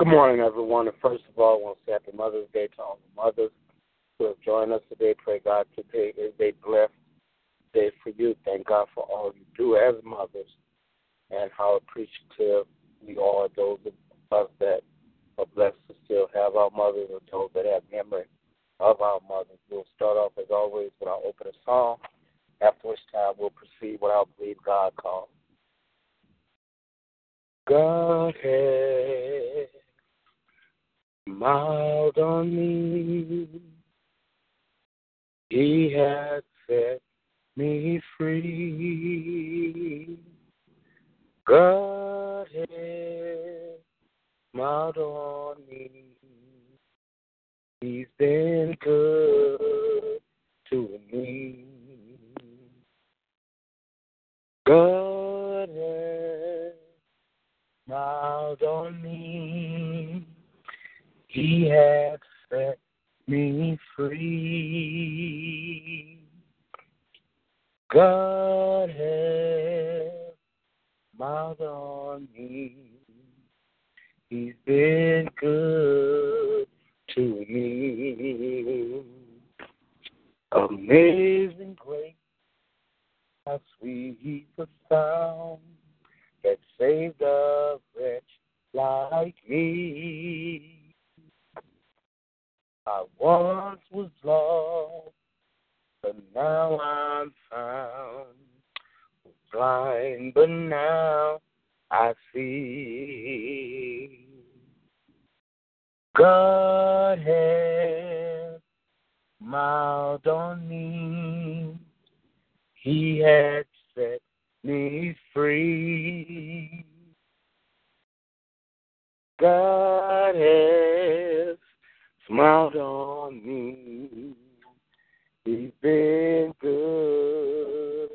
Good morning, everyone. And first of all, I want to say Happy Mother's Day to all the mothers who have joined us today. Pray God today is a blessed day for you. Thank God for all you do as mothers and how appreciative we are, those of us that are blessed to still have our mothers and those that have memory of our mothers. We'll start off, as always, with our opening song, after which time we'll proceed with our Believe God call. God has smiled on me. He has set me free. God has smiled on me. He's been good to me. God has smiled on me. He has set me free. God has smiled on me. He's been good to me. Amazing grace, how sweet the sound that saved a wretch like me. I once was lost, but now I'm found. Blind, but now I see. God has smiled on me. He had set me free. God has smiled on me. He's been good.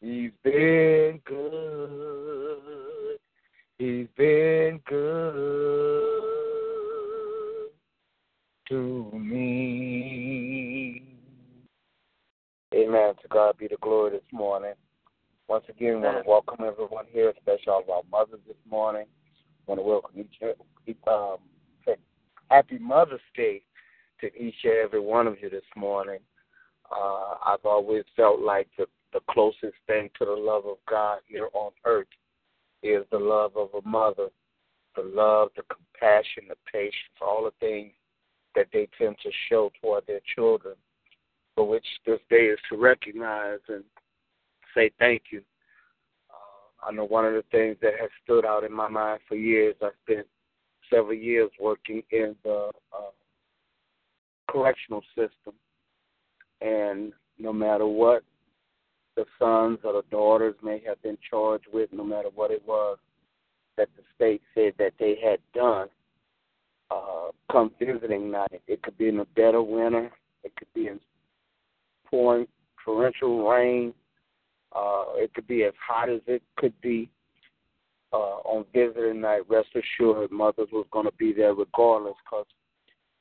He's been good. He's been good to me. Amen. To God be the glory this morning. Once again, want to welcome everyone here, especially all of our mothers this morning. Want to welcome each, um, happy Mother's Day to each and every one of you this morning. Uh, I've always felt like the, the closest thing to the love of God here on earth is the love of a mother, the love, the compassion, the patience, all the things that they tend to show toward their children, for which this day is to recognize and say thank you. Uh, I know one of the things that has stood out in my mind for years, I spent several years working in the uh, correctional system, and no matter what the sons or the daughters may have been charged with, no matter what it was that the state said that they had done, uh, come visiting night. It could be in the dead of winter. It could be in pouring torrential rain. Uh, it could be as hot as it could be uh, on visiting night. Rest assured, mothers was going to be there regardless, because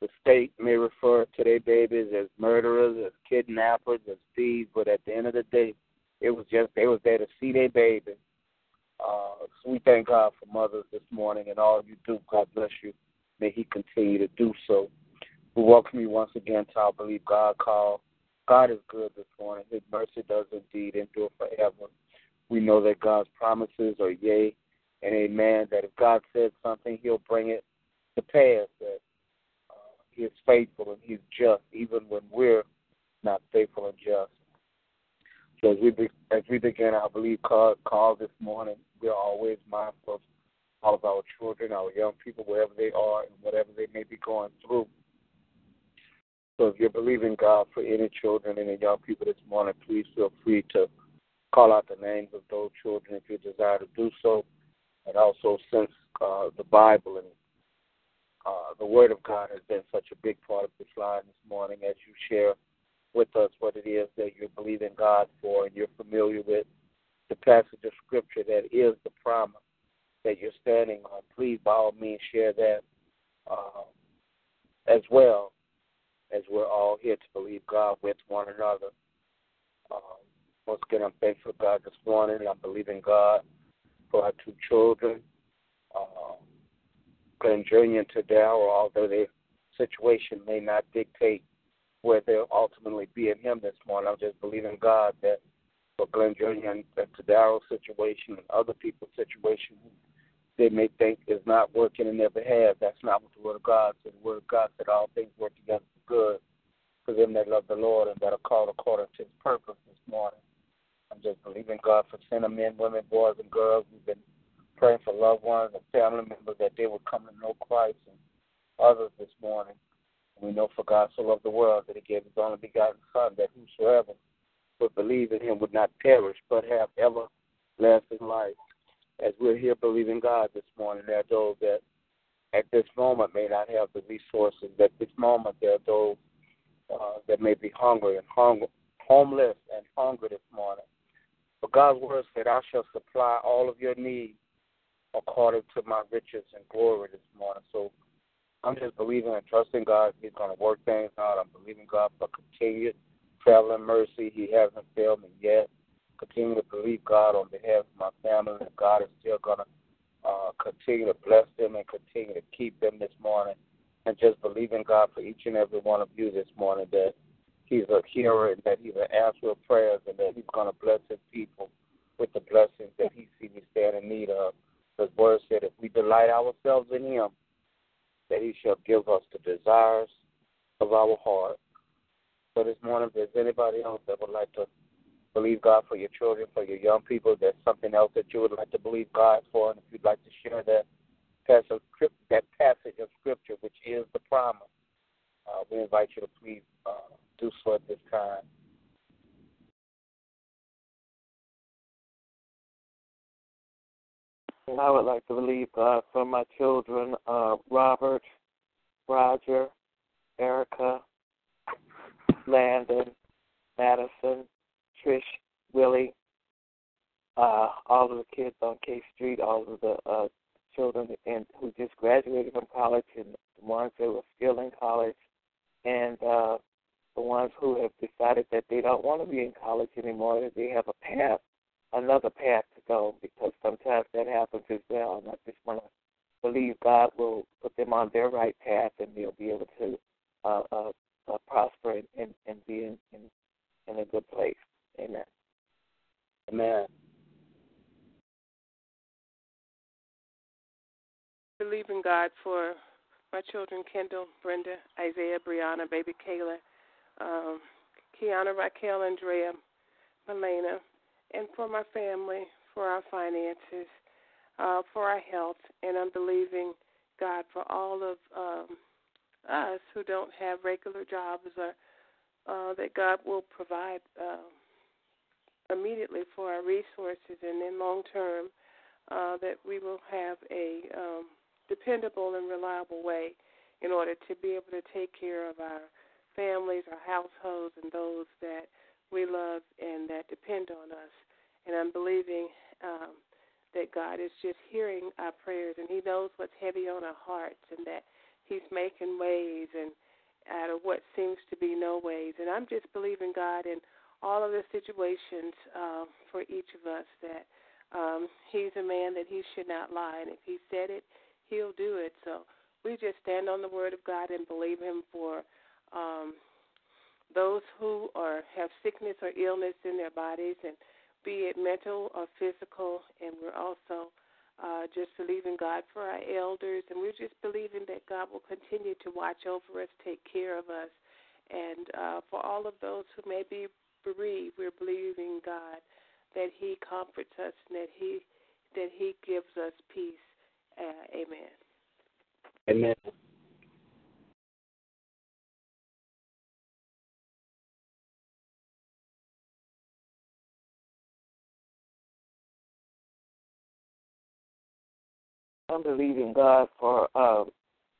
the state may refer to their babies as murderers, as kidnappers, as thieves, but at the end of the day, it was just they was there to see their baby. Uh, so we thank God for mothers this morning and all you do. God bless you. May He continue to do so. We welcome you once again to our Believe God call. God is good this morning. His mercy does indeed endure forever. We know that God's promises are yea and amen, that if God said something, He'll bring it to pass, that uh, He is faithful and He's just, even when we're not faithful and just. So as we be, as we begin our believe call, call this morning, we are always mindful of all of our children, our young people, wherever they are and whatever they may be going through. So if you're believing God for any children, any young people this morning, please feel free to call out the names of those children if you desire to do so. And also, since uh, the Bible and uh, the Word of God has been such a big part of this line this morning, as you share with us what it is that you're believing God for and you're familiar with the passage of Scripture that is the promise that you're standing on. Please, by all means, share that uh, as well as we're all here to believe God with one another. Um, once again, I'm thankful God this morning. I'm believing God for our two children, uh, Glenn Jr. and Tadaro, although their situation may not dictate where they'll ultimately be in Him this morning. I'm just believing God that for Glenn Jr. and Tadaro's situation and other people's situation, they may think is not working in their behalf. That's not what the Word of God said. The Word of God said all things work together for good for them that love the Lord and that are called according to His purpose this morning. I'm just believing God for sinner men, women, boys, and girls. We've been praying for loved ones and family members that they would come to know Christ and others this morning. We know for God so loved the world that He gave His only begotten Son, that whosoever would believe in Him would not perish, but have everlasting life. As we're here believing God this morning, there are those that at this moment may not have the resources. At this moment, there are those uh, that may be hungry and hung- homeless and hungry this morning. But God's word said, I shall supply all of your needs according to my riches and glory this morning. So I'm just believing and trusting God. He's going to work things out. I'm believing God for continued traveling mercy. He hasn't failed me yet. Continue to believe God on behalf of my family, and God is still going to uh, continue to bless them and continue to keep them this morning. And just believe in God for each and every one of you this morning that He's a hearer and that He's an answer of prayers and that He's going to bless His people with the blessings that He sees we stand in need of. His word said, if we delight ourselves in Him, that He shall give us the desires of our heart. So this morning, if there's anybody else that would like to believe God for your children, for your young people, there's something else that you would like to believe God for, and if you'd like to share that passage, that passage of Scripture, which is the promise, uh, we invite you to please uh, do for this time. And I would like to believe God for my children, uh, Robert, Roger, Erica, Landon, Madison, Trish, Willie, uh, all of the kids on K Street, all of the uh, children and who just graduated from college, and the ones that were still in college, and uh, the ones who have decided that they don't want to be in college anymore, that they have a path, another path to go, because sometimes that happens as well. And I just want to believe God will put them on their right path, and they'll be able to uh, uh, uh, prosper and, and, and be in, in in a good place. Amen. Amen. Believe in God for my children, Kendall, Brenda, Isaiah, Brianna, baby Kayla, um, Kiana, Raquel, Andrea, Melena, and for my family, for our finances, uh, for our health, and I'm believing God for all of um, us who don't have regular jobs or uh, that God will provide uh, immediately for our resources, and in long term, uh, that we will have a um, dependable and reliable way in order to be able to take care of our families, our households, and those that we love and that depend on us. And I'm believing um, that God is just hearing our prayers and He knows what's heavy on our hearts and that He's making ways and out of what seems to be no ways. And I'm just believing God in all of the situations uh, for each of us that um, He's a man that He should not lie. And if He said it, He'll do it. So we just stand on the Word of God and believe Him for um, those who are have sickness or illness in their bodies and be it mental or physical, and we're also uh, just believing God for our elders, and we're just believing that God will continue to watch over us, take care of us, and uh, for all of those who may be bereaved, we're believing God that He comforts us and that He that He gives us peace. Uh, amen. Amen. I'm believing God for uh,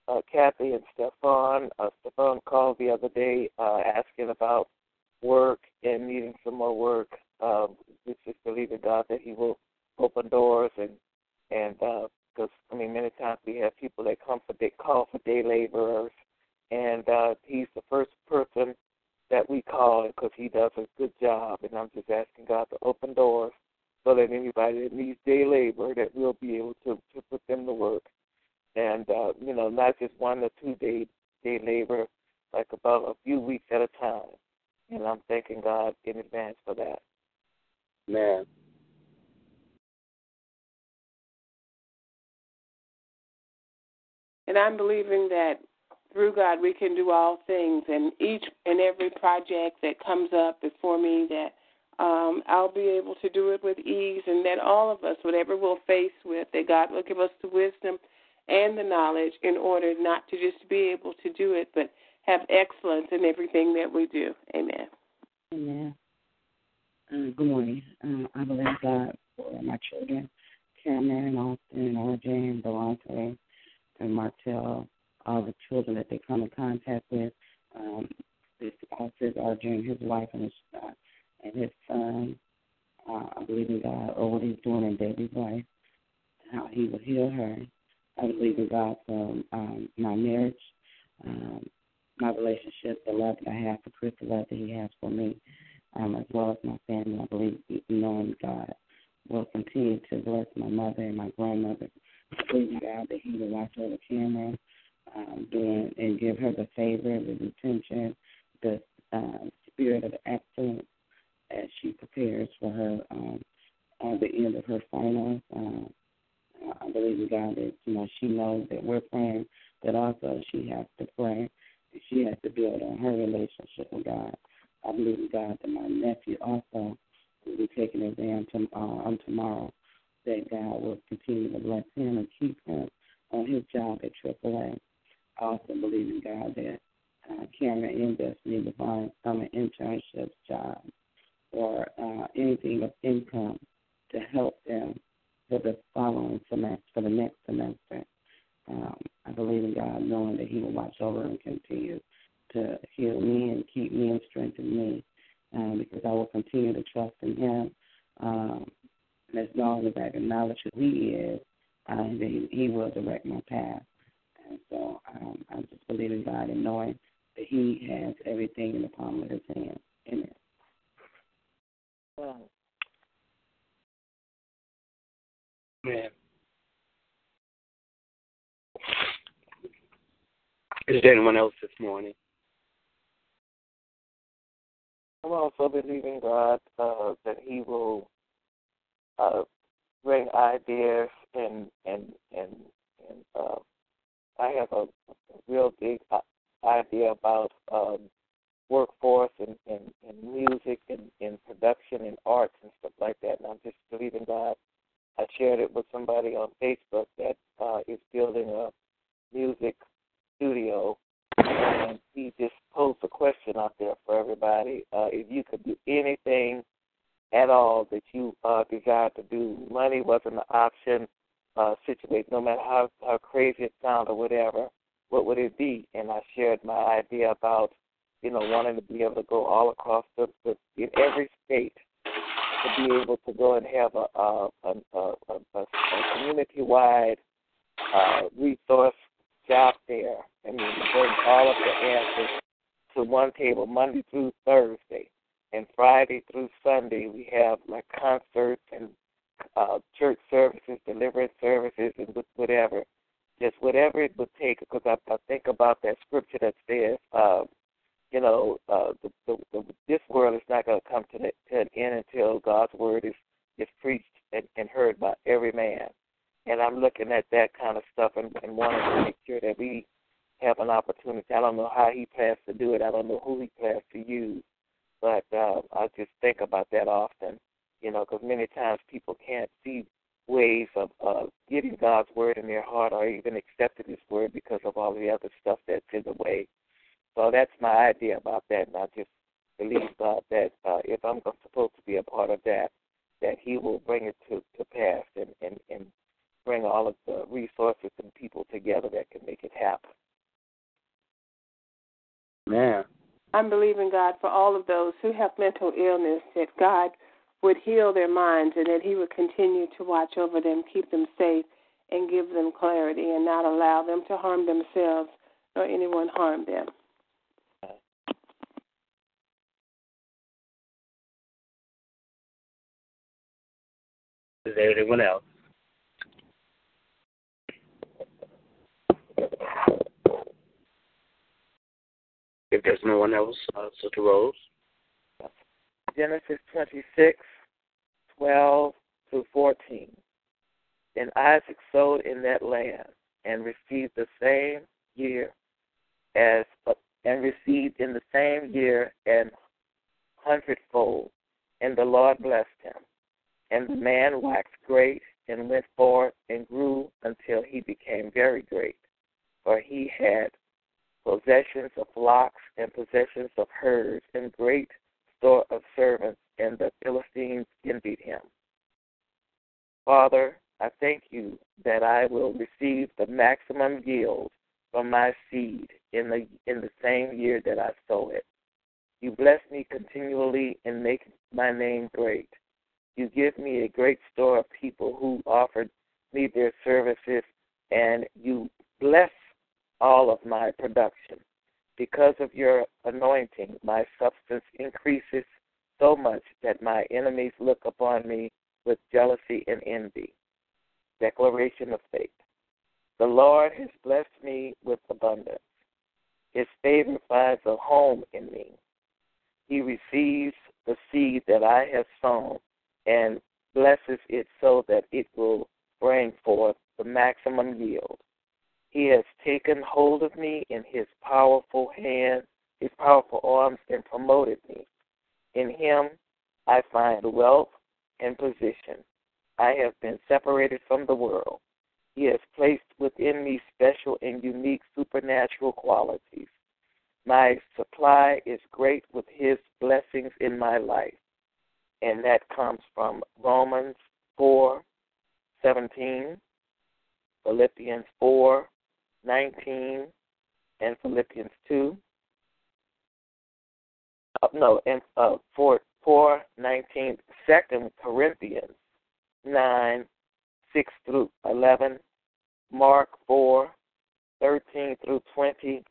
uh, Kathy and Stefan. Uh, Stefan called the other day uh, asking about work and needing some more work. Um, we just believe in God that He will open doors and and because uh, I mean many times we have people that come for day, call for day laborers, and uh, He's the first person that we call because He does a good job. And I'm just asking God to open doors so that anybody that needs day labor that we'll be able to to put them to work, and uh, you know not just one or two day day labor, like about a few weeks at a time. And I'm thanking God in advance for that. Man. And I'm believing that through God we can do all things, and each and every project that comes up before me that um, I'll be able to do it with ease, and that all of us, whatever we'll face with, that God will give us the wisdom and the knowledge in order not to just be able to do it, but have excellence in everything that we do. Amen. Amen. Uh, good morning. Uh, I believe God for my children, Cameron, Austin, RJ, and Delante, and Martell, all the children that they come in contact with. Um, this Austin, RJ, and his wife, and his uh, and his son. Uh, I believe in God or what he's doing in Debbie's life, how he will heal her. I believe in God for um, my marriage, um, my relationship, the love that I have for Chris, the love that he has for me, um, as well as my family. I believe knowing God will continue to bless my mother and my grandmother. I believe in God that he will watch over Cameron um, doing and give her the favor, the attention, the uh, spirit of excellence as she prepares for her um, at the end of her finals. Um, I believe in God that you know she knows that we're praying, but also she has to pray. She has to build on her relationship with God. I believe in God that my nephew also will be taking an exam to, uh, on tomorrow. That God will continue to bless him and keep him on his job at AAA. I also believe in God that uh, Cameron and Destiny to find some internship job or uh, anything of income to help them for the following semester, for the next semester. Um, I believe in God, knowing that He will watch over and continue to heal me and keep me and strengthen me, um, because I will continue to trust in Him. Um, as long as I acknowledge who He is, uh, he, he will direct my path. And so um, I just believe in God and knowing that He has everything in the palm of His hand. Amen. Man. Is there anyone else this morning? I'm also believing God uh, that He will uh, bring ideas and and and and uh, I have a, a real big uh, idea about um, workforce and, and, and music and, and production and arts and stuff like that. And I'm just believing God. I shared it with somebody on Facebook that uh, is building a music studio, and he just posed a question out there for everybody. Uh, if you could do anything at all that you uh, desired to do. Money wasn't an option. Uh, situation, no matter how how crazy it sounded or whatever, what would it be? And I shared my idea about, you know, wanting to be able to go all across the, the in every state to be able to go and have a a a, a, a, community wide uh, resource job there. I mean, bring all of the answers to one table Monday through Thursday, and Friday through Sunday we have like concerts and uh, church services, deliverance services, and whatever, just whatever it would take. Because I, I think about that scripture that says, uh, you know, uh, the, the, the, this world is not going to come to, the, to an end until God's word is is preached and, and heard by every man. And I'm looking at that kind of stuff and, and wanting to make sure that we have an opportunity. I don't know how he plans to do it. I don't know who he plans to use, but uh, I just think about that often. You know, because many times people can't see ways of uh, getting God's word in their heart or even accepting His word because of all the other stuff that's in the way. So that's my idea about that, and I just believe God that uh, if I'm supposed to be a part of that, that He will bring it to, to pass and, and, and bring all of the resources and people together that can make it happen. Man. I'm believing God for all of those who have mental illness that God would heal their minds and that He would continue to watch over them, keep them safe, and give them clarity and not allow them to harm themselves or anyone harm them. Is anyone else? If there's no one else, uh, Sister Rose. Genesis 26, 12 through 14. And Isaac sowed in that land and received the same year as and received in the same year an hundredfold, and the Lord blessed him. And the man waxed great and went forth and grew until he became very great, for he had possessions of flocks and possessions of herds and great store of servants, and the Philistines envied him. Father, I thank you that I will receive the maximum yield from my seed in the in the same year that I sow it. You bless me continually and make my name great. You give me a great store of people who offered me their services, and you bless all of my production. Because of your anointing, my substance increases so much that my enemies look upon me with jealousy and envy. Declaration of faith. The Lord has blessed me with abundance. His favor finds a home in me. He receives the seed that I have sown and blesses it so that it will bring forth the maximum yield. He has taken hold of me in his powerful hand, his powerful arms, and promoted me. In him I find wealth and position. I have been separated from the world. He has placed within me special and unique supernatural qualities. My supply is great with his blessings in my life. And that comes from Romans 4 17, Philippians 4 19 and Philippians 2. Uh, no, and uh, 4, 4 19, 2 Corinthians 9, 6 through 11, Mark 4, 13 through 20,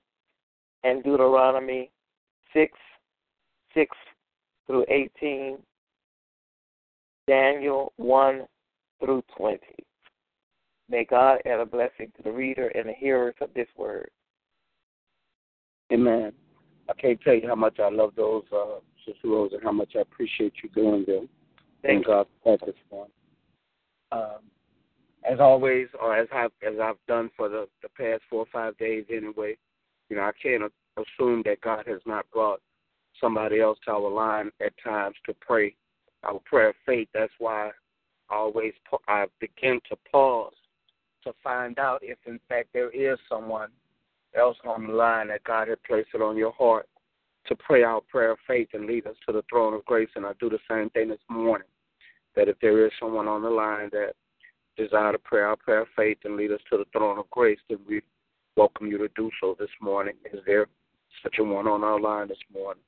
and Deuteronomy 6, 6 through 18, Daniel 1 through 20. May God add a blessing to the reader and the hearers of this word. Amen. I can't tell you how much I love those, uh, Sister Rose, and how much I appreciate you doing them. Thank God for this one. Um, as always, or as I've as I've done for the the past four or five days anyway, you know, I can't assume that God has not brought somebody else to our line at times to pray our prayer of faith. That's why I always I begin to pause to find out if, in fact, there is someone else on the line that God had placed it on your heart to pray our prayer of faith and lead us to the throne of grace. And I do the same thing this morning. That if there is someone on the line that desire to pray our prayer of faith and lead us to the throne of grace, then we welcome you to do so this morning. Is there such a one on our line this morning?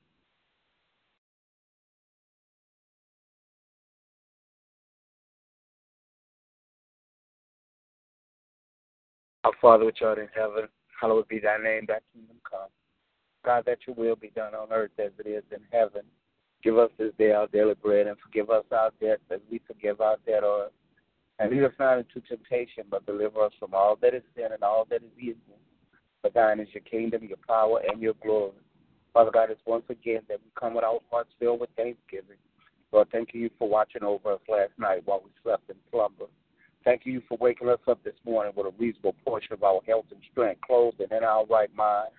Our Father which art in heaven, hallowed be thy name, thy kingdom come. God, that your will be done on earth as it is in heaven. Give us this day our daily bread and forgive us our debts as we forgive our debtors. And lead us not into temptation, but deliver us from all that is sin and all that is evil. For thine is your kingdom, your power, and your glory. Father God, it's once again that we come with our hearts filled with thanksgiving. Lord, thank you for watching over us last night while we slept in slumber. Thank you for waking us up this morning with a reasonable portion of our health and strength, clothed and in our right mind.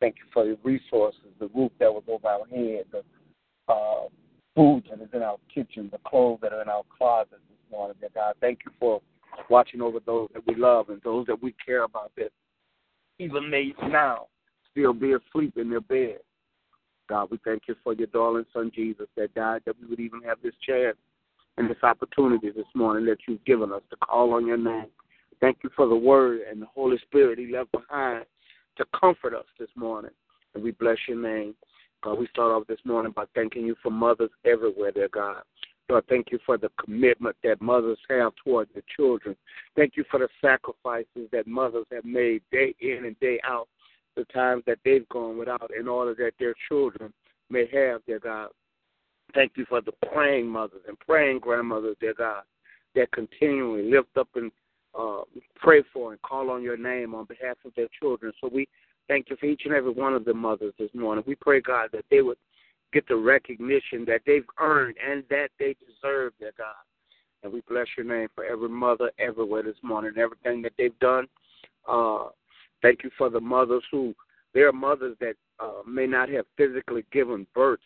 Thank you for the resources, the roof that was over our head, the uh, food that is in our kitchen, the clothes that are in our closets this morning. That God, thank you for watching over those that we love and those that we care about that even may now still be asleep in their bed. God, we thank you for your darling son Jesus that died that we would even have this chance and this opportunity this morning that you've given us to call on your name. Thank you for the word and the Holy Spirit he left behind to comfort us this morning. And we bless your name. God, we start off this morning by thanking you for mothers everywhere, dear God. Lord, thank you for the commitment that mothers have toward their children. Thank you for the sacrifices that mothers have made day in and day out, the times that they've gone without in order that their children may have, dear God. Thank you for the praying mothers and praying grandmothers, dear God, that continually lift up and uh, pray for and call on your name on behalf of their children. So we thank you for each and every one of the mothers this morning. We pray, God, that they would get the recognition that they've earned and that they deserve, dear God. And we bless your name for every mother everywhere this morning, everything that they've done. Uh, thank you for the mothers who, there are mothers that uh, may not have physically given birth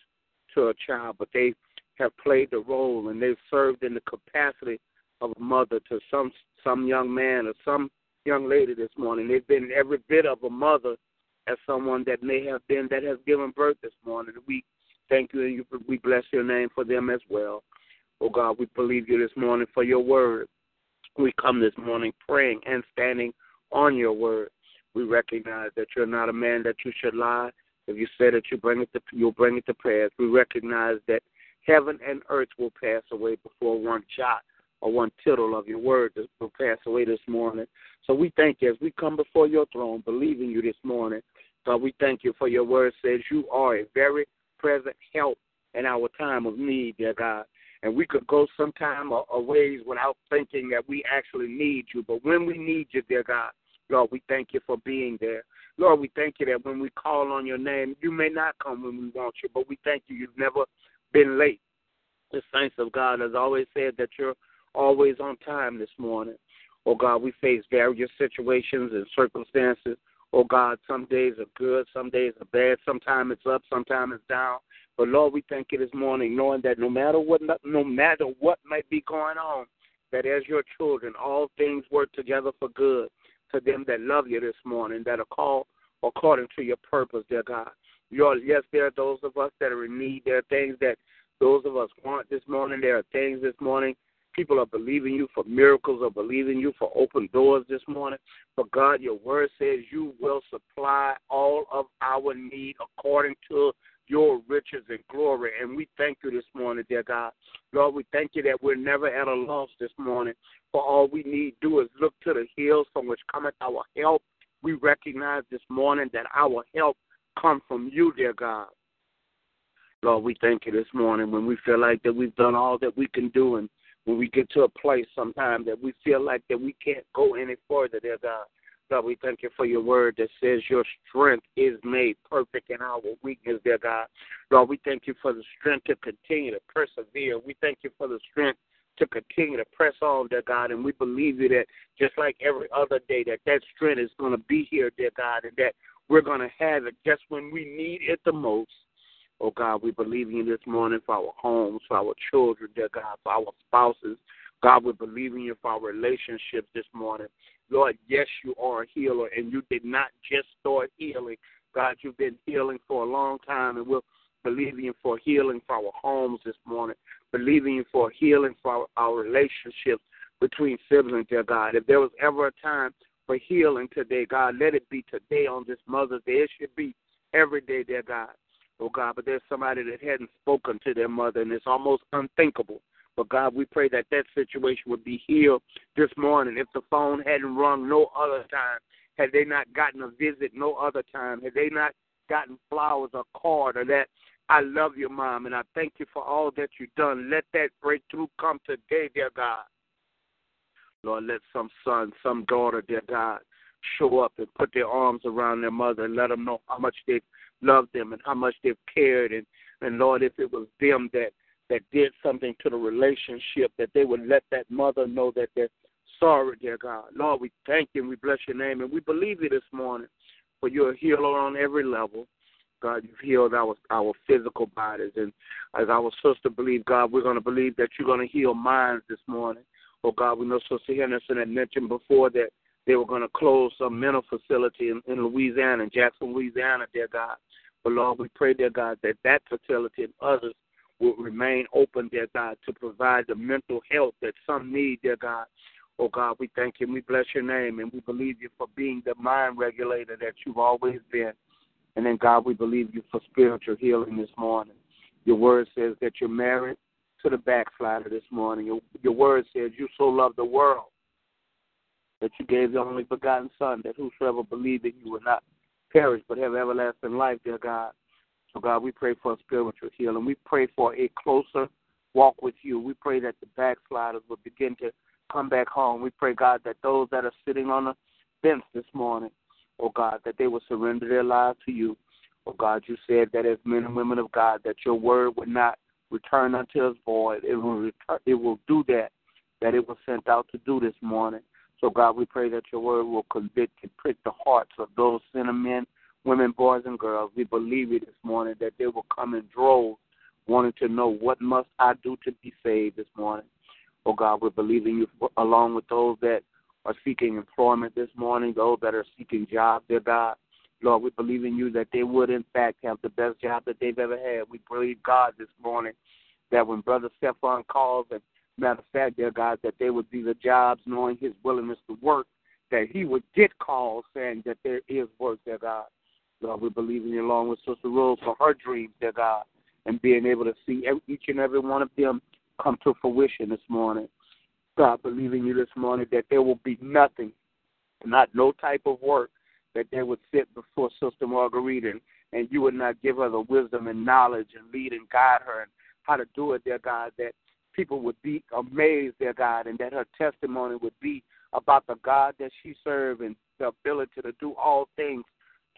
to a child, but they have played the role and they've served in the capacity of a mother to some some young man or some young lady this morning. They've been every bit of a mother as someone that may have been that has given birth this morning. We thank you and you, we bless your name for them as well. Oh God, we believe you this morning for your word. We come this morning praying and standing on your word. We recognize that you're not a man that you should lie. If you said that you bring it to, you'll bring it to pass. We recognize that heaven and earth will pass away before one jot or one tittle of your word will pass away this morning. So we thank you as we come before your throne, believing you this morning. God, we thank you for your word says you are a very present help in our time of need, dear God. And we could go sometime a, a ways without thinking that we actually need you. But when we need you, dear God, Lord, we thank you for being there. Lord, we thank you that when we call on your name, you may not come when we want you, but we thank you you've never been late. The saints of God has always said that you're always on time this morning. Oh God, we face various situations and circumstances. Oh God, some days are good, some days are bad, sometimes it's up, sometimes it's down. But Lord, we thank you this morning, knowing that no matter what, no matter what might be going on, that as your children, all things work together for good to them that love you this morning, that are called according to your purpose, dear God. Yes, there are those of us that are in need. There are things that those of us want this morning. There are things this morning People are believing you for miracles, are believing you for open doors this morning. But God, your word says you will supply all of our need according to your riches and glory. And we thank you this morning, dear God. Lord, we thank you that we're never at a loss this morning. For all we need do is look to the hills from which cometh our help. We recognize this morning that our help comes from you, dear God. Lord, we thank you this morning when we feel like that we've done all that we can do and when we get to a place sometime that we feel like that we can't go any further, dear God. God, we thank you for your word that says your strength is made perfect in our weakness, dear God. Lord, we thank you for the strength to continue to persevere. We thank you for the strength to continue to press on, dear God. And we believe you that just like every other day, that that strength is going to be here, dear God, and that we're going to have it just when we need it the most. Oh God, we believe in you this morning for our homes, for our children, dear God, for our spouses. God, we believe in you for our relationships this morning. Lord, yes, you are a healer, and you did not just start healing. God, you've been healing for a long time, and we're believing for healing for our homes this morning, believing for healing for our, relationships between siblings, dear God. If there was ever a time for healing today, God, let it be today on this Mother's Day. It should be every day, dear God. Oh God, but there's somebody that hadn't spoken to their mother, and it's almost unthinkable. But God, we pray that that situation would be healed this morning. If the phone hadn't rung no other time, had they not gotten a visit no other time, had they not gotten flowers or card or that I love you, Mom, and I thank you for all that you've done. Let that breakthrough come today, dear God. Lord, let some son, some daughter, dear God, show up and put their arms around their mother and let them know how much they've loved them and how much they've cared. And, and Lord, if it was them that, that did something to the relationship, that they would let that mother know that they're sorry, dear God. Lord, we thank you and we bless your name. And we believe you this morning for you're a healer on every level. God, you've healed our our physical bodies, and as our sister believe, God, we're going to believe that you're going to heal minds this morning. Oh God, we know Sister Henderson had mentioned before that they were going to close some mental facility in, in Louisiana, in Jackson, Louisiana, dear God. But Lord, we pray, dear God, that that facility and others will remain open, dear God, to provide the mental health that some need, dear God. Oh God, we thank you and we bless your name and we believe you for being the mind regulator that you've always been. And then, God, we believe you for spiritual healing this morning. Your word says that you're married to the backslider this morning. Your, your word says you so love the world that you gave the only begotten Son, that whosoever believed in you would not perish but have everlasting life, dear God. So, God, we pray for spiritual healing. We pray for a closer walk with you. We pray that the backsliders will begin to come back home. We pray, God, that those that are sitting on the fence this morning, oh God, that they will surrender their lives to you. Oh God, you said that as men and women of God, that your word would not return unto us void. It will return, it will do that that it was sent out to do this morning. So God, we pray that your word will convict and prick the hearts of those sinner men, women, boys, and girls. We believe it this morning that they will come in droves, wanting to know what must I do to be saved this morning. Oh God, we're believing you along with those that are seeking employment this morning, those that are seeking jobs, dear God. Lord, we believe in you that they would, in fact, have the best job that they've ever had. We believe, God, this morning that when Brother Stefan calls, and matter of fact, dear God, that they would be the jobs knowing his willingness to work, that he would get calls saying that there is work, dear God. Lord, we believe in you along with Sister Rose for her dreams, dear God, and being able to see each and every one of them come to fruition this morning. God, believing you this morning that there will be nothing, not no type of work, that they would sit before Sister Margarita and, and you would not give her the wisdom and knowledge and lead and guide her and how to do it, dear God, that people would be amazed, dear God, and that her testimony would be about the God that she served and the ability to do all things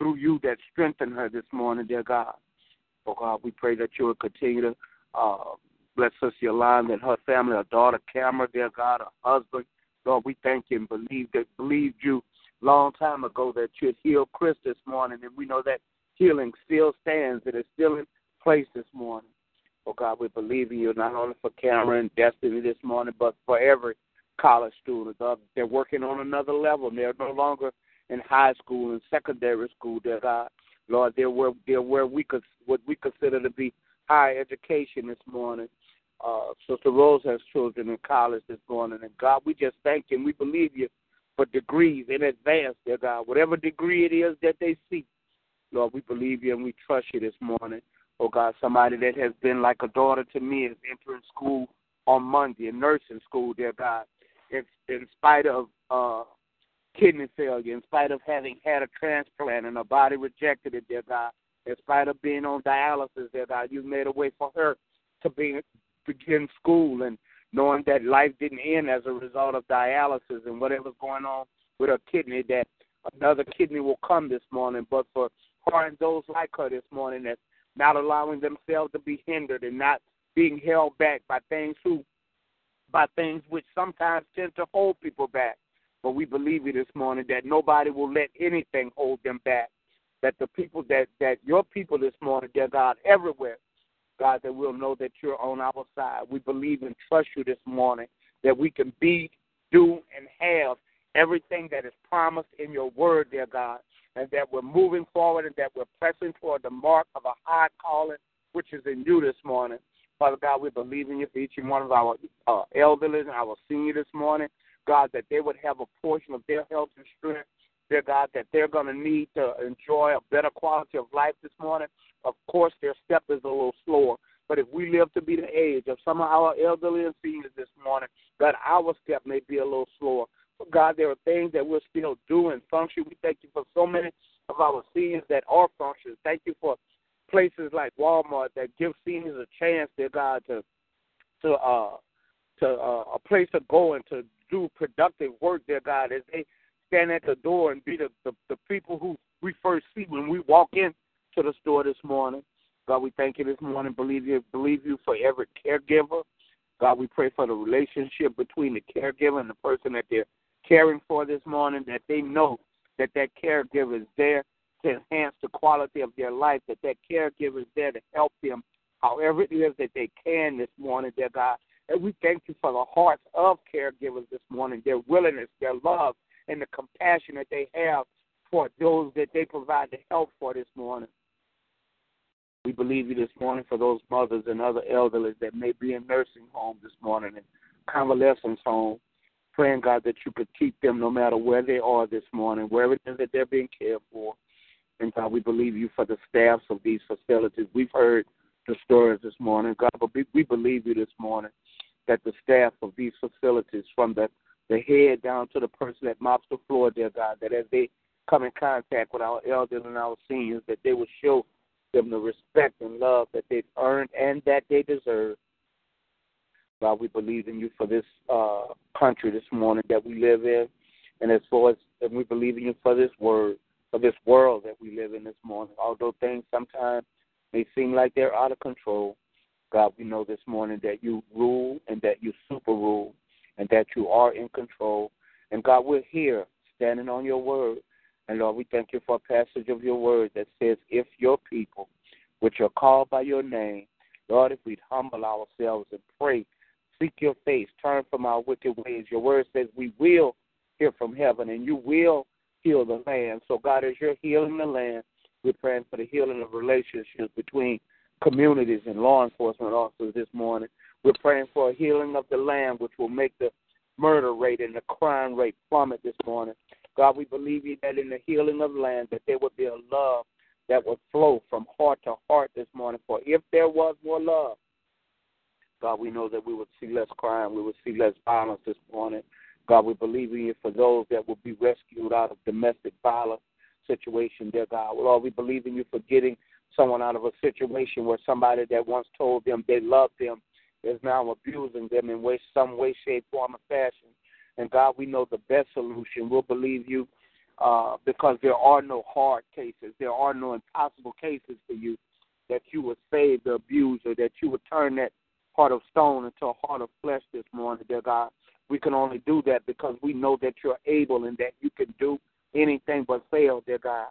through you that strengthen her this morning, dear God. Oh God, we pray that you will continue to uh, Bless Sister Yolanda and her family, her daughter Cameron, dear God, her husband. Lord, we thank you and believe that believed you long time ago that you had healed Chris this morning, and we know that healing still stands. It is still in place this morning. Oh God, we believe in you not only for Cameron Destiny this morning, but for every college student. They're working on another level. They're no longer in high school and secondary school, dear God. Lord, they're where they're where we could what we consider to be higher education this morning. Uh, Sister Rose has children in college this morning, and God, we just thank you and we believe you for degrees in advance, dear God. Whatever degree it is that they seek, Lord, we believe you and we trust you this morning. Oh God, somebody that has been like a daughter to me is entering school on Monday, in nursing school, dear God. In, in spite of uh, kidney failure, in spite of having had a transplant and her body rejected it, dear God, in spite of being on dialysis, dear God, you've made a way for her to be begin school and knowing that life didn't end as a result of dialysis and whatever's going on with her kidney, that another kidney will come this morning. But for her and those like her this morning that's not allowing themselves to be hindered and not being held back by things who by things which sometimes tend to hold people back. But we believe you this morning that nobody will let anything hold them back. That the people that that your people this morning, dear God, everywhere God, that we'll know that you're on our side. We believe and trust you this morning that we can be, do, and have everything that is promised in your word, dear God. and that we're moving forward and that we're pressing toward the mark of a high calling, which is in you this morning. Father God, we believe in you for each and one of our uh, elderly and our senior this morning. God, that they would have a portion of their health and strength. Dear God, that they're going to need to enjoy a better quality of life this morning. Of course, their step is a little slower. But if we live to be the age of some of our elderly and seniors this morning, God, our step may be a little slower. But God, there are things that we're still doing, function. We thank you for so many of our seniors that are functions. Thank you for places like Walmart that give seniors a chance, dear God, to to uh to uh, a place to go and to do productive work, dear God, as they stand at the door and be the, the, the people who we first see when we walk in to the store this morning. God, we thank you this morning. Believe you, believe you for every caregiver. God, we pray for the relationship between the caregiver and the person that they're caring for this morning, that they know that that caregiver is there to enhance the quality of their life, that that caregiver is there to help them however it is that they can this morning, dear God. And we thank you for the hearts of caregivers this morning, their willingness, their love, and the compassion that they have for those that they provide the help for this morning. We believe you this morning for those mothers and other elderly that may be in nursing homes this morning and convalescence homes. Praying, God, that you could keep them no matter where they are this morning, wherever it is that they're being cared for. And God, we believe you for the staffs of these facilities. We've heard the stories this morning, God, but we, we believe you this morning that the staff of these facilities, from the, the head down to the person that mops the floor, dear God, that as they come in contact with our elders and our seniors, that they will show them the respect and love that they've earned and that they deserve. God, we believe in you for this uh, country this morning that we live in, and as far as and we believe in you for this word, for this world that we live in this morning. Although things sometimes may seem like they're out of control, God, we know this morning that you rule and that you super rule and that you are in control. And God, we're here standing on your word. And Lord, we thank you for a passage of your word that says, If your people, which are called by your name, Lord, if we'd humble ourselves and pray, seek your face, turn from our wicked ways, your word says we will hear from heaven and you will heal the land. So, God, as you're healing the land, we're praying for the healing of relationships between communities and law enforcement officers this morning. We're praying for a healing of the land, which will make the murder rate and the crime rate plummet this morning. God, we believe you that in the healing of the land, that there would be a love that would flow from heart to heart this morning. For if there was more love, God, we know that we would see less crime, we would see less violence this morning. God, we believe in you for those that will be rescued out of domestic violence situation, dear God. Lord, we believe in you for getting someone out of a situation where somebody that once told them they loved them is now abusing them in way, some way, shape, form, or fashion. And God, we know the best solution. We'll believe you uh, because there are no hard cases, there are no impossible cases for you. That you would save the abuser, that you would turn that heart of stone into a heart of flesh this morning, dear God. We can only do that because we know that you're able and that you can do anything but fail, dear God.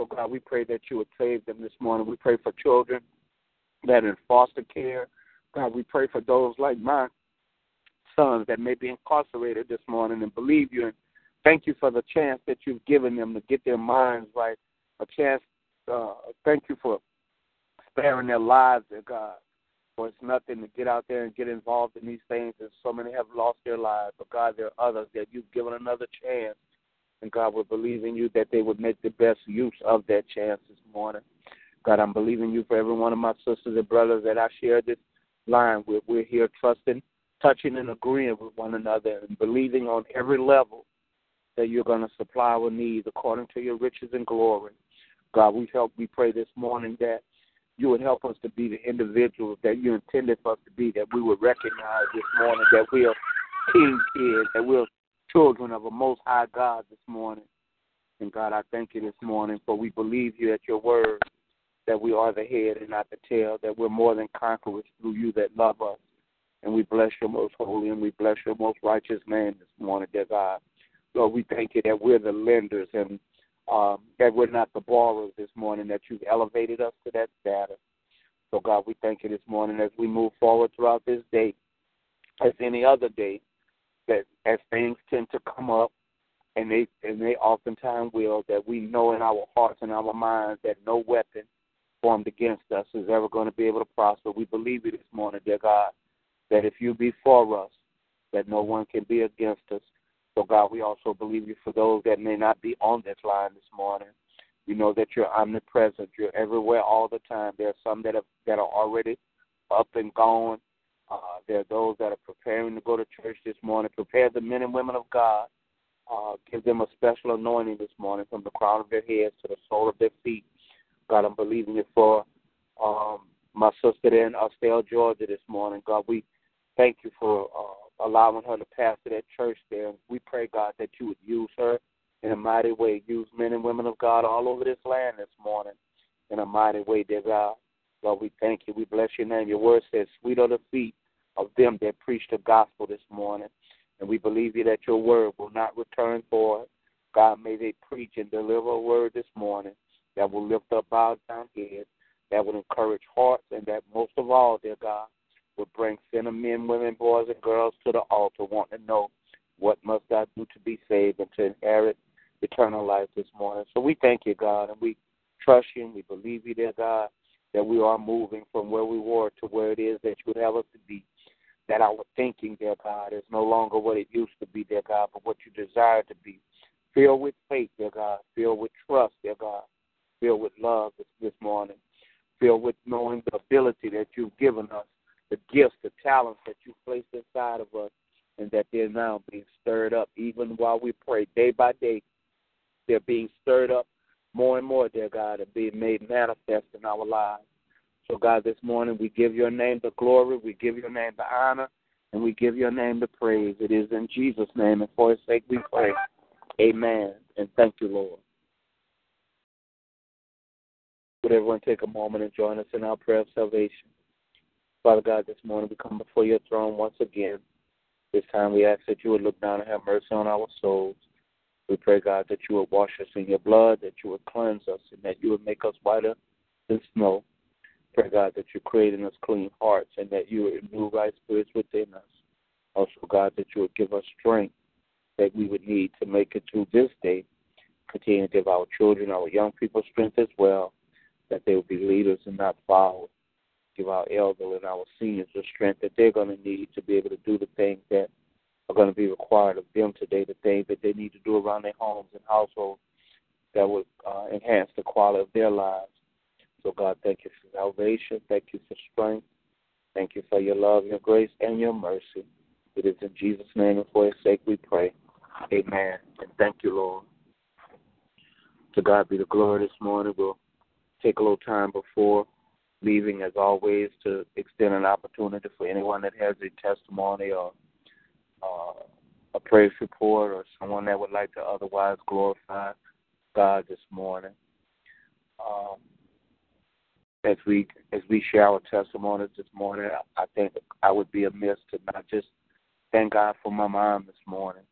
So, God, we pray that you would save them this morning. We pray for children that are in foster care. God, we pray for those like my sons that may be incarcerated this morning and believe you and thank you for the chance that you've given them to get their minds right. A chance, uh, thank you for sparing their lives, dear God. For it's nothing to get out there and get involved in these things, and so many have lost their lives. But God, there are others that you've given another chance and God, we're believing you that they would make the best use of that chance this morning. God, I'm believing you for every one of my sisters and brothers that I share this line with. We're here trusting, touching, and agreeing with one another and believing on every level that you're going to supply our needs according to your riches and glory. God, we help, we pray this morning that you would help us to be the individuals that you intended for us to be, that we would recognize this morning that we are king kids, that we're children of a most high God this morning. And God, I thank you this morning for we believe you at your word that we are the head and not the tail, that we're more than conquerors through you that love us. And we bless your most holy and we bless your most righteous name this morning, dear God. Lord, we thank you that we're the lenders and um, that we're not the borrowers this morning, that you've elevated us to that status. So, God, we thank you this morning as we move forward throughout this day, as any other day, that as things tend to come up, and they and they oftentimes will that we know in our hearts and our minds that no weapon formed against us is ever going to be able to prosper. We believe you this morning, dear God, that if you be for us, that no one can be against us. So God, we also believe you for those that may not be on this line this morning. We know that you're omnipresent. You're everywhere all the time. There are some that have that are already up and gone. Uh, there are those that are preparing to go to church this morning. Prepare the men and women of God uh, give them a special anointing this morning from the crown of their heads to the sole of their feet. God, I'm believing you for um, my sister in Austell, Georgia this morning. God, we thank you for uh, allowing her to pastor that church there. We pray, God, that you would use her in a mighty way. Use men and women of God all over this land this morning in a mighty way, dear God. Lord, we thank you. We bless your name. Your word says, sweet are the feet of them that preach the gospel this morning. And we believe you that your word will not return void. God, may they preach and deliver a word this morning that will lift up bowed down heads, that will encourage hearts, and that most of all, dear God, will bring sinner men, women, boys, and girls to the altar wanting to know what must I do to be saved and to inherit eternal life this morning. So we thank you, God, and we trust you and we believe you, dear God, that we are moving from where we were to where it is that you would have us to be that our thinking, dear God, is no longer what it used to be, dear God, but what you desire to be. Filled with faith, dear God. Filled with trust, dear God. Filled with love this, this morning. Filled with knowing the ability that you've given us, the gifts, the talents that you've placed inside of us, and that they're now being stirred up even while we pray day by day. They're being stirred up more and more, dear God, and being made manifest in our lives. So, God, this morning we give your name the glory, we give your name the honor, and we give your name the praise. It is in Jesus' name, and for his sake we pray. Amen. And thank you, Lord. Would everyone take a moment and join us in our prayer of salvation? Father God, this morning we come before your throne once again. This time we ask that you would look down and have mercy on our souls. We pray, God, that you would wash us in your blood, that you would cleanse us, and that you would make us whiter than snow. Pray, God, that you create in us clean hearts and that you renew right spirits within us. Also, God, that you would give us strength that we would need to make it through this day. Continue to give our children, our young people strength as well, that they will be leaders and not followers. Give our elderly and our seniors the strength that they're going to need to be able to do the things that are going to be required of them today, the things that they need to do around their homes and households that would uh, enhance the quality of their lives. So, God, thank you for salvation. Thank you for strength. Thank you for your love, your grace, and your mercy. It is in Jesus' name and for his sake we pray. Amen. And thank you, Lord. To God be the glory this morning. We'll take a little time before leaving, as always, to extend an opportunity for anyone that has a testimony or uh, a praise report or someone that would like to otherwise glorify God this morning. Um, as we as we share our testimonies this morning, I think I would be amiss to not just thank God for my mom this morning.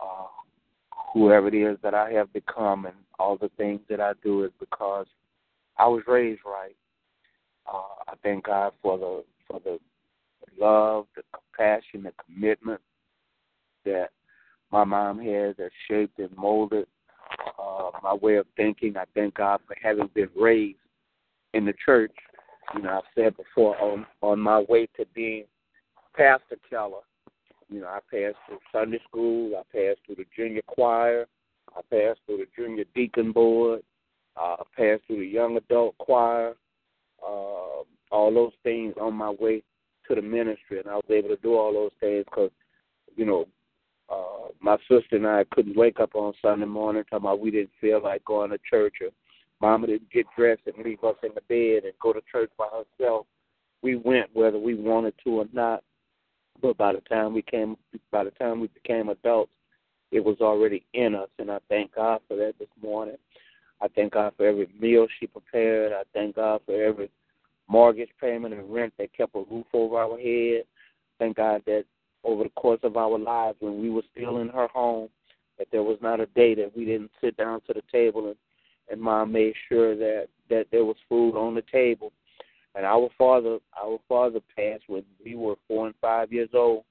Uh, whoever it is that I have become and all the things that I do is because I was raised right. Uh, I thank God for the for the love, the compassion, the commitment that my mom had that shaped and molded uh, my way of thinking. I thank God for having been raised in the church. You know, I've said before on on my way to being Pastor Keller. You know, I passed through Sunday school. I passed through the junior choir. I passed through the junior deacon board. Uh, I passed through the young adult choir. Uh, all those things on my way to the ministry, and I was able to do all those things because, you know, uh, my sister and I couldn't wake up on Sunday morning talking about we didn't feel like going to church or Mama didn't get dressed and leave us in the bed and go to church by herself. We went whether we wanted to or not. But by the time we came, by the time we became adults, it was already in us, and I thank God for that this morning. I thank God for every meal she prepared. I thank God for every mortgage payment and rent that kept a roof over our head. Thank God that over the course of our lives, when we were still in her home, that there was not a day that we didn't sit down to the table and and mom made sure that that there was food on the table. And our father, our father passed when we were four and five years old.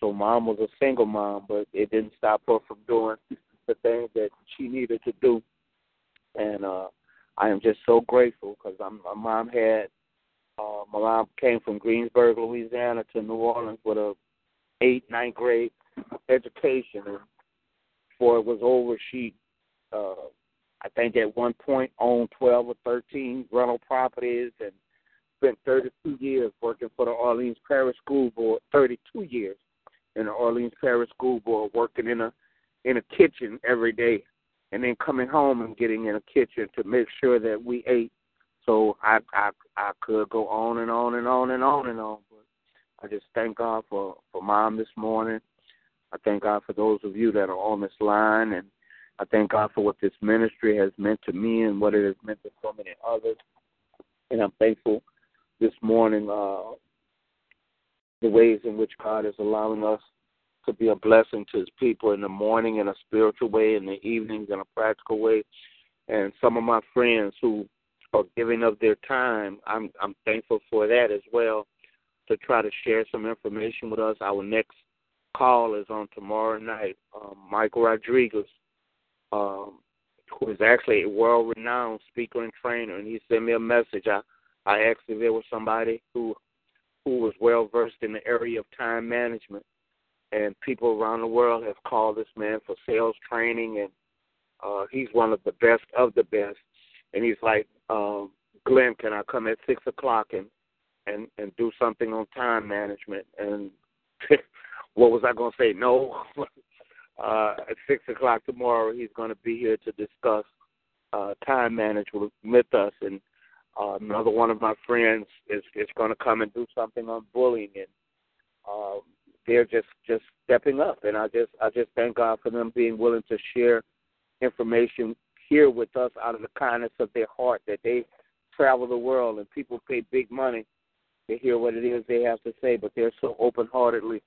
So mom was a single mom, but it didn't stop her from doing the things that she needed to do. And uh I am just so grateful because my mom had uh, my mom came from Greensburg, Louisiana, to New Orleans with a eighth, ninth grade education, and before it was over, she, uh, I think, at one point owned twelve or thirteen rental properties and spent 32 years working for the Orleans Parish School Board. 32 years in the Orleans Parish School Board, working in a in a kitchen every day and then coming home and getting in a kitchen to make sure that we ate. So I I I could go on and on and on and on and on. But I just thank God for for mom this morning. I thank God for those of you that are on this line, and I thank God for what this ministry has meant to me and what it has meant to so many others. And I'm thankful this morning uh, the ways in which God is allowing us to be a blessing to his people in the morning in a spiritual way, in the evenings in a practical way. And some of my friends who are giving of their time, I'm I'm thankful for that as well to try to share some information with us. Our next call is on tomorrow night. Um, Michael Rodriguez, um, who is actually a world renowned speaker and trainer, and he sent me a message. I, I asked if there was somebody who who was well versed in the area of time management and people around the world have called this man for sales training, and uh, he's one of the best of the best. And he's like, um, Glenn, can I come at six o'clock and and and do something on time management? And what was I going to say? No. uh, at six o'clock tomorrow, he's going to be here to discuss uh, time management with us, and uh, another one of my friends is is going to come and do something on bullying. And. Um, they're just just stepping up, and I just I just thank God for them being willing to share information here with us out of the kindness of their heart that they travel the world. And people pay big money to hear what it is they have to say, but they're so open heartedly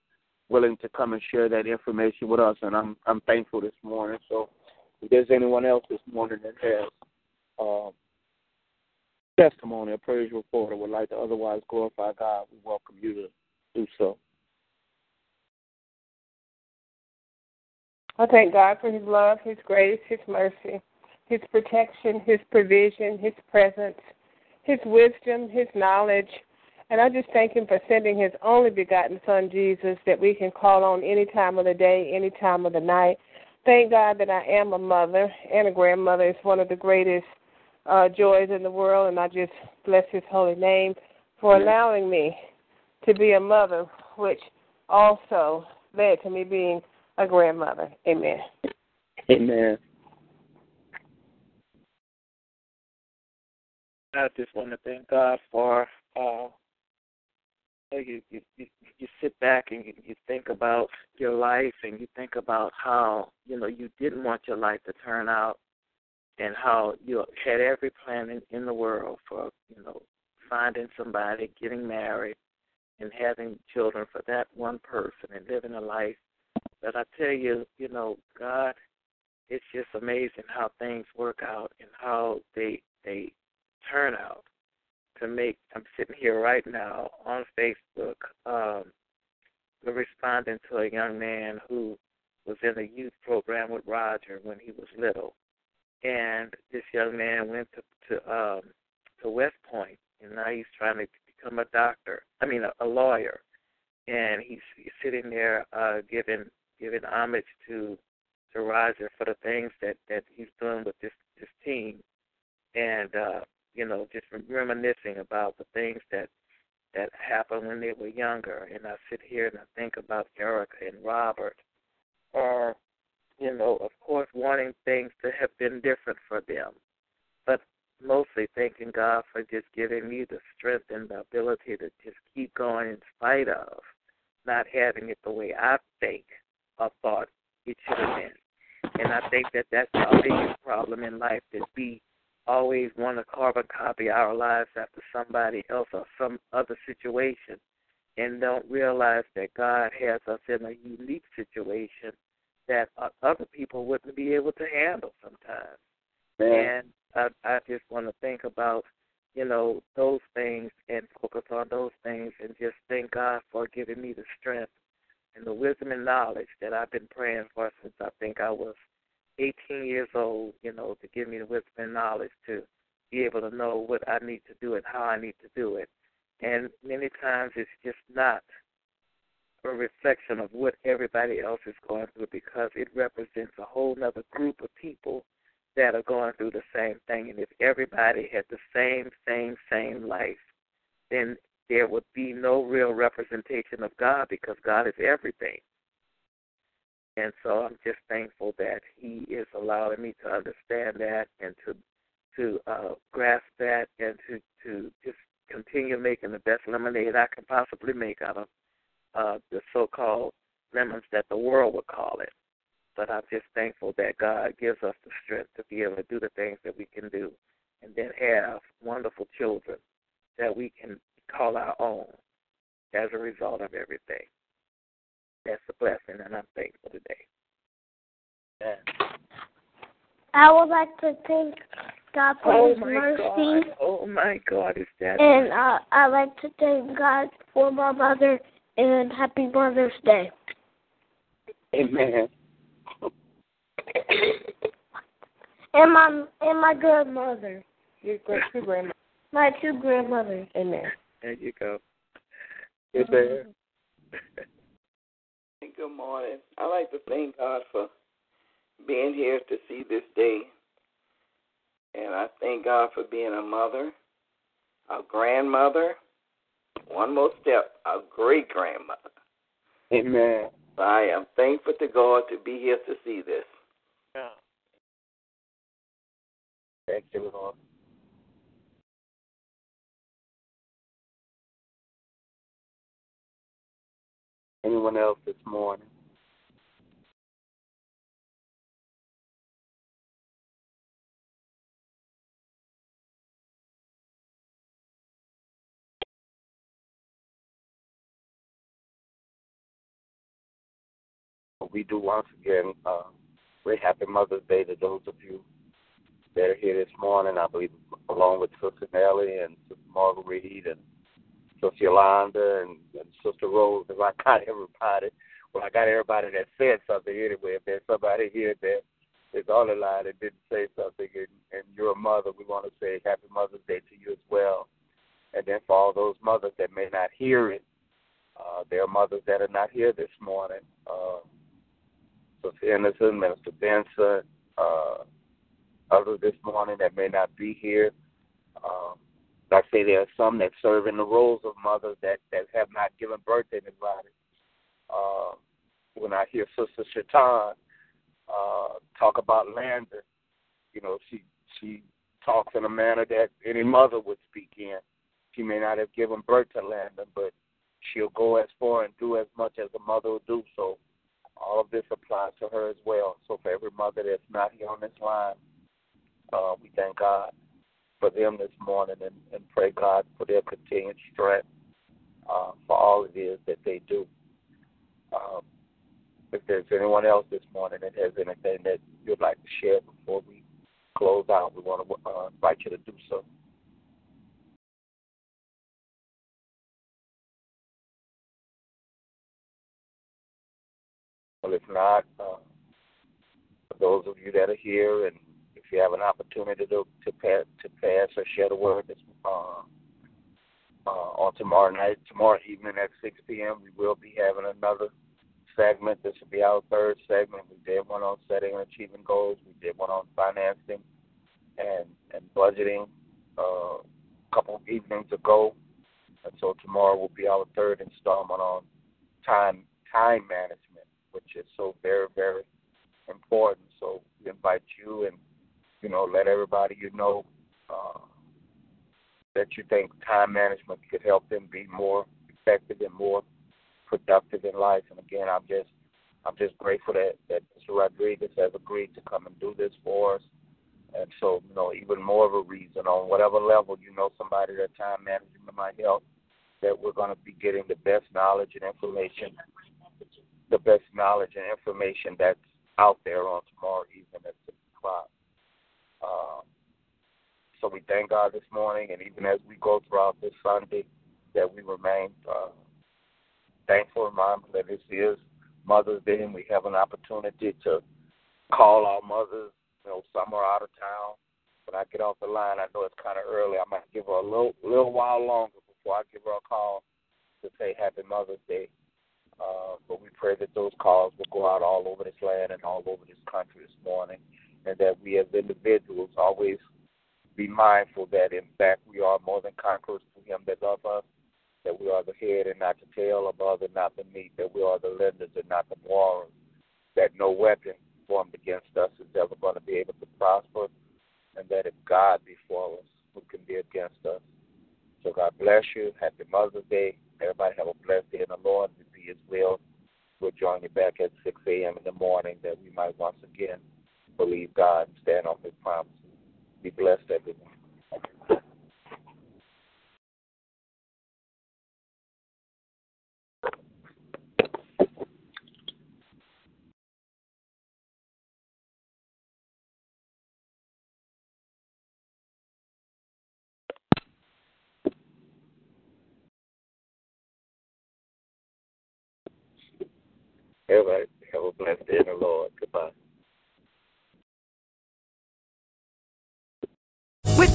willing to come and share that information with us, and I'm I'm thankful this morning. So, if there's anyone else this morning that has um, testimony or praise report or would like to otherwise glorify God, we welcome you to do so. I thank God for His love, His grace, His mercy, His protection, His provision, His presence, His wisdom, His knowledge. And I just thank Him for sending His only begotten Son, Jesus, that we can call on any time of the day, any time of the night. Thank God that I am a mother and a grandmother. It's one of the greatest uh, joys in the world, and I just bless His holy name for allowing me to be a mother, which also led to me being a grandmother. Amen. Amen. I just want to thank God for uh, you, you you sit back and you, you think about your life and you think about how you know you didn't want your life to turn out and how you had every plan in, in the world for you know finding somebody, getting married, and having children for that one person and living a life. But I tell you, you know, God, it's just amazing how things work out and how they they turn out to make. I'm sitting here right now on Facebook, um, we're responding to a young man who was in a youth program with Roger when he was little, and this young man went to to um, to West Point, and now he's trying to become a doctor. I mean, a, a lawyer, and he's, he's sitting there uh, giving giving homage to to Roger for the things that that he's doing with this this team, and uh, you know, just reminiscing about the things that that happened when they were younger. And I sit here and I think about Erica and Robert, or you know, of course, wanting things to have been different for them, but mostly thanking God for just giving me the strength and the ability to just keep going in spite of not having it the way I think or thought it should have been. And I think that that's our biggest problem in life that we always want to carbon copy our lives after somebody else or some other situation and don't realize that God has us in a unique situation that uh, other people wouldn't be able to handle sometimes. And I, I just want to think about, you know, those things and focus on those things and just thank God for giving me the strength and the wisdom and knowledge that I've been praying for since I think I was 18 years old, you know, to give me the wisdom and knowledge to be able to know what I need to do and how I need to do it. And many times it's just not a reflection of what everybody else is going through because it represents a whole other group of people that are going through the same thing. And if everybody had the same, same, same life, then there would be no real representation of God because God is everything. And so I'm just thankful that He is allowing me to understand that and to to uh, grasp that and to to just continue making the best lemonade I can possibly make out of uh, the so-called lemons that the world would call it. But I'm just thankful that God gives us the strength to be able to do the things that we can do, and then have wonderful children that we can call our own as a result of everything. That's a blessing, and I'm thankful today. I would like to thank God for oh His mercy. God. Oh my God, is that And uh, I'd like to thank God for my mother and Happy Mother's Day. Amen. And my and my grandmother. Your great two grandma. My two grandmothers. Amen. There you go. Amen. Good morning. I like to thank God for being here to see this day. And I thank God for being a mother, a grandmother, one more step, a great grandmother. Amen. I am thankful to God to be here to see this. Yeah. Thank you, Lord. Anyone else this morning? We do once again uh, very happy Mother's Day to those of you that are here this morning. I believe along with Sister Nellie and Sister Marguerite and Sister Yolanda and, and Sister Rose. If I got everybody, well, I got everybody that said something anyway. If there's somebody here that is on the line that didn't say something and, and you're a mother, we want to say Happy Mother's Day to you as well. And then for all those mothers that may not hear it, uh, there are mothers that are not here this morning. Uh, Sister Anderson, Minister Benson, uh, others this morning that may not be here. Um, I say, there are some that serve in the roles of mothers that, that have not given birth to anybody. Uh, when I hear Sister Shaitan uh, talk about Landon, you know, she she talks in a manner that any mother would speak in. She may not have given birth to Landon, but she'll go as far and do as much as a mother will do. So all of this applies to her as well. So for every mother that's not here on this line, uh, we thank God for them this morning and, and pray God for their continued strength uh, for all it is that they do. Um, if there's anyone else this morning that has anything that you'd like to share before we close out, we want to uh, invite you to do so. Well, if not, uh, for those of you that are here, and you have an opportunity to to pass to pass or share the word this, uh, uh, on tomorrow night, tomorrow evening at 6 p.m., we will be having another segment. This will be our third segment. We did one on setting and achieving goals. We did one on financing and and budgeting uh, a couple evenings ago. And so tomorrow will be our third installment on time time management, which is so very very important. So we invite you and you know let everybody you know uh, that you think time management could help them be more effective and more productive in life. And again, I'm just I'm just grateful that that Mr. Rodriguez has agreed to come and do this for us. And so, you know, even more of a reason on whatever level you know somebody that time management might help, that we're going to be getting the best knowledge and information, the best knowledge and information that's out there on tomorrow evening at six o'clock. Um, so we thank God this morning, and even as we go throughout this Sunday, that we remain uh, thankful and mindful that this is Mother's Day, and we have an opportunity to call our mothers. You know, some are out of town. When I get off the line, I know it's kind of early. I might give her a little little while longer before I give her a call to say Happy Mother's Day. Uh, but we pray that those calls will go out all over this land and all over this country this morning, and that we as individuals always be mindful that in fact we are more than conquerors through Him that loves us, that we are the head and not the tail, above and not beneath, that we are the lenders and not the borrowers, that no weapon formed against us is ever going to be able to prosper, and that if God be for us, who can be against us? So God bless you. Happy Mother's Day. Everybody have a blessed day in the Lord. If He is will, we'll join you back at 6 a.m. in the morning that we might once again believe God and stand on His promises. Be blessed, everyone. Everybody have a blessed day in the Lord. Goodbye.